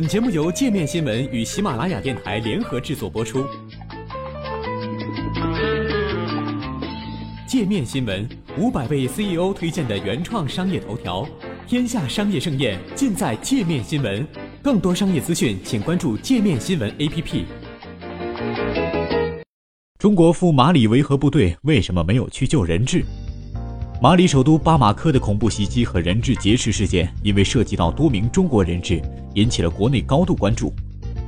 本节目由界面新闻与喜马拉雅电台联合制作播出。界面新闻五百位 CEO 推荐的原创商业头条，天下商业盛宴尽在界面新闻。更多商业资讯，请关注界面新闻 APP。中国赴马里维和部队为什么没有去救人质？马里首都巴马科的恐怖袭击和人质劫持事件，因为涉及到多名中国人质，引起了国内高度关注。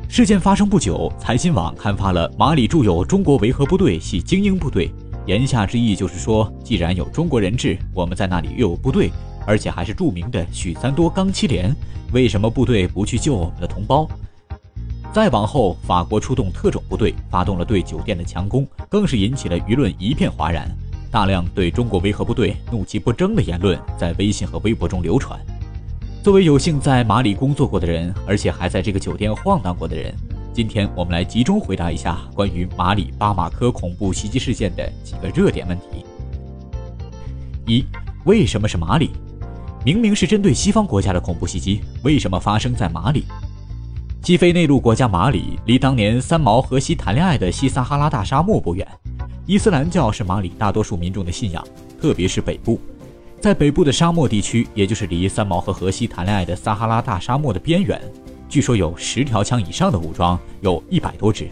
事件发生不久，财新网刊发了马里驻有中国维和部队系精英部队，言下之意就是说，既然有中国人质，我们在那里又有部队，而且还是著名的许三多钢七连，为什么部队不去救我们的同胞？再往后，法国出动特种部队，发动了对酒店的强攻，更是引起了舆论一片哗然。大量对中国维和部队怒其不争的言论在微信和微博中流传。作为有幸在马里工作过的人，而且还在这个酒店晃荡过的人，今天我们来集中回答一下关于马里巴马科恐怖袭击事件的几个热点问题。一、为什么是马里？明明是针对西方国家的恐怖袭击，为什么发生在马里？西非内陆国家马里离当年三毛荷西谈恋爱的西撒哈拉大沙漠不远。伊斯兰教是马里大多数民众的信仰，特别是北部，在北部的沙漠地区，也就是离三毛和荷西谈恋爱的撒哈拉大沙漠的边缘，据说有十条枪以上的武装，有一百多支，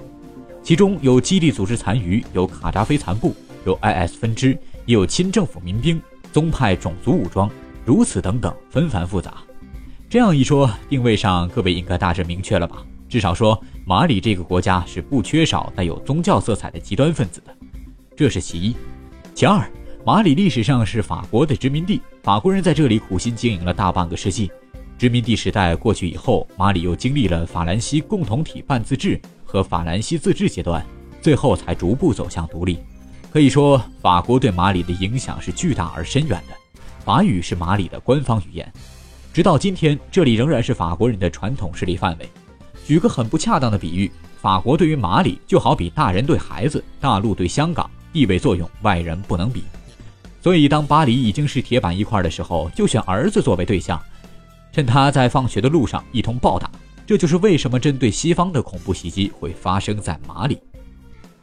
其中有基地组织残余，有卡扎菲残部，有 IS 分支，也有亲政府民兵、宗派种族武装，如此等等，纷繁复杂。这样一说，定位上各位应该大致明确了吧？至少说，马里这个国家是不缺少带有宗教色彩的极端分子的。这是其一，其二，马里历史上是法国的殖民地，法国人在这里苦心经营了大半个世纪。殖民地时代过去以后，马里又经历了法兰西共同体半自治和法兰西自治阶段，最后才逐步走向独立。可以说，法国对马里的影响是巨大而深远的。法语是马里的官方语言，直到今天，这里仍然是法国人的传统势力范围。举个很不恰当的比喻，法国对于马里就好比大人对孩子，大陆对香港。地位作用，外人不能比。所以，当巴黎已经是铁板一块的时候，就选儿子作为对象，趁他在放学的路上一通暴打。这就是为什么针对西方的恐怖袭击会发生在马里。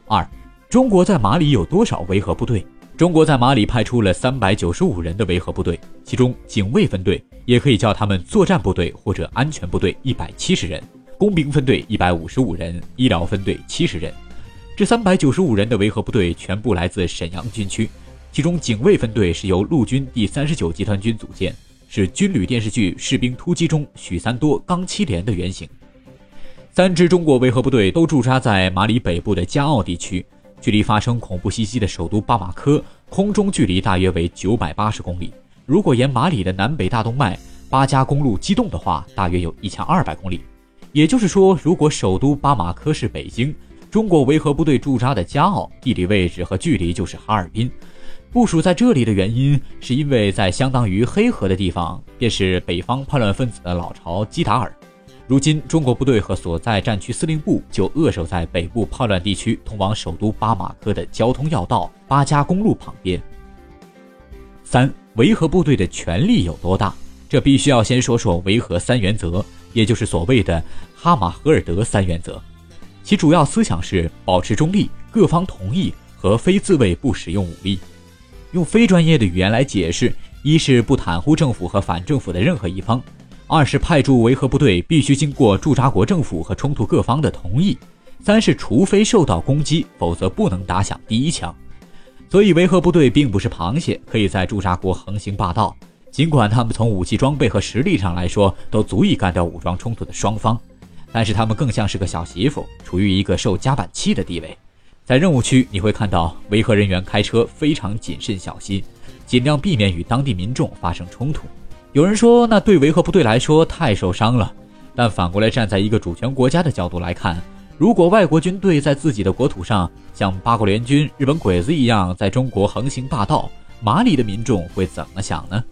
二，中国在马里有多少维和部队？中国在马里派出了三百九十五人的维和部队，其中警卫分队也可以叫他们作战部队或者安全部队一百七十人，工兵分队一百五十五人，医疗分队七十人。这三百九十五人的维和部队全部来自沈阳军区，其中警卫分队是由陆军第三十九集团军组建，是军旅电视剧《士兵突击》中许三多钢七连的原型。三支中国维和部队都驻扎在马里北部的加奥地区，距离发生恐怖袭击的首都巴马科空中距离大约为九百八十公里。如果沿马里的南北大动脉巴加公路机动的话，大约有一千二百公里。也就是说，如果首都巴马科是北京。中国维和部队驻扎的加奥地理位置和距离就是哈尔滨，部署在这里的原因是因为在相当于黑河的地方，便是北方叛乱分子的老巢基达尔。如今中国部队和所在战区司令部就扼守在北部叛乱地区通往首都巴马科的交通要道巴加公路旁边。三维和部队的权力有多大？这必须要先说说维和三原则，也就是所谓的哈马赫尔德三原则。其主要思想是保持中立，各方同意和非自卫不使用武力。用非专业的语言来解释：一是不袒护政府和反政府的任何一方；二是派驻维和部队必须经过驻扎国政府和冲突各方的同意；三是除非受到攻击，否则不能打响第一枪。所以维和部队并不是螃蟹，可以在驻扎国横行霸道。尽管他们从武器装备和实力上来说都足以干掉武装冲突的双方。但是他们更像是个小媳妇，处于一个受夹板气的地位。在任务区，你会看到维和人员开车非常谨慎小心，尽量避免与当地民众发生冲突。有人说，那对维和部队来说太受伤了。但反过来，站在一个主权国家的角度来看，如果外国军队在自己的国土上像八国联军、日本鬼子一样在中国横行霸道，马里的民众会怎么想呢？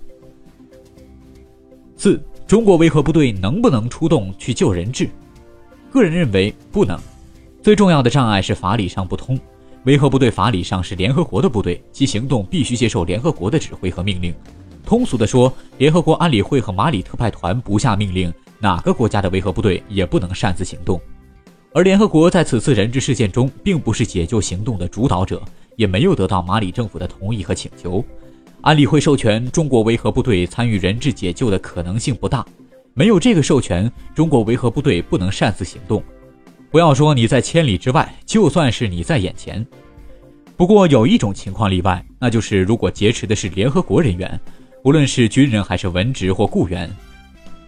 四，中国维和部队能不能出动去救人质？个人认为不能，最重要的障碍是法理上不通。维和部队法理上是联合国的部队，其行动必须接受联合国的指挥和命令。通俗的说，联合国安理会和马里特派团不下命令，哪个国家的维和部队也不能擅自行动。而联合国在此次人质事件中，并不是解救行动的主导者，也没有得到马里政府的同意和请求。安理会授权中国维和部队参与人质解救的可能性不大，没有这个授权，中国维和部队不能擅自行动。不要说你在千里之外，就算是你在眼前。不过有一种情况例外，那就是如果劫持的是联合国人员，无论是军人还是文职或雇员。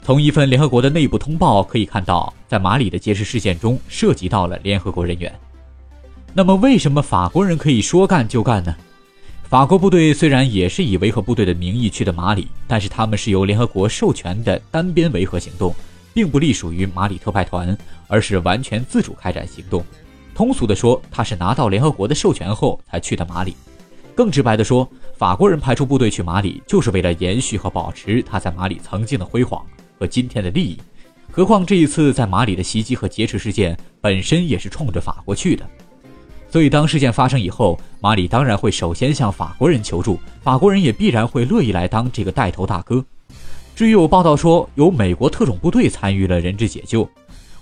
从一份联合国的内部通报可以看到，在马里的劫持事件中涉及到了联合国人员。那么为什么法国人可以说干就干呢？法国部队虽然也是以维和部队的名义去的马里，但是他们是由联合国授权的单边维和行动，并不隶属于马里特派团，而是完全自主开展行动。通俗的说，他是拿到联合国的授权后才去的马里。更直白的说，法国人派出部队去马里，就是为了延续和保持他在马里曾经的辉煌和今天的利益。何况这一次在马里的袭击和劫持事件本身也是冲着法国去的。所以，当事件发生以后，马里当然会首先向法国人求助，法国人也必然会乐意来当这个带头大哥。至于有报道说有美国特种部队参与了人质解救，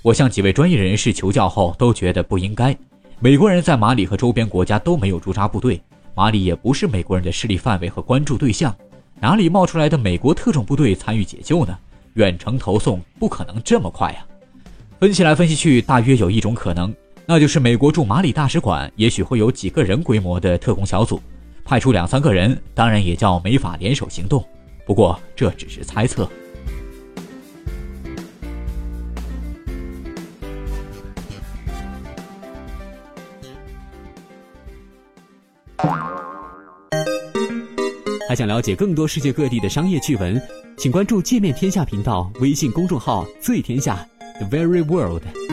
我向几位专业人士求教后都觉得不应该。美国人在马里和周边国家都没有驻扎部队，马里也不是美国人的势力范围和关注对象，哪里冒出来的美国特种部队参与解救呢？远程投送不可能这么快呀！分析来分析去，大约有一种可能。那就是美国驻马里大使馆也许会有几个人规模的特工小组，派出两三个人，当然也叫美法联手行动。不过这只是猜测。还想了解更多世界各地的商业趣闻，请关注“界面天下”频道微信公众号“最天下 The Very World”。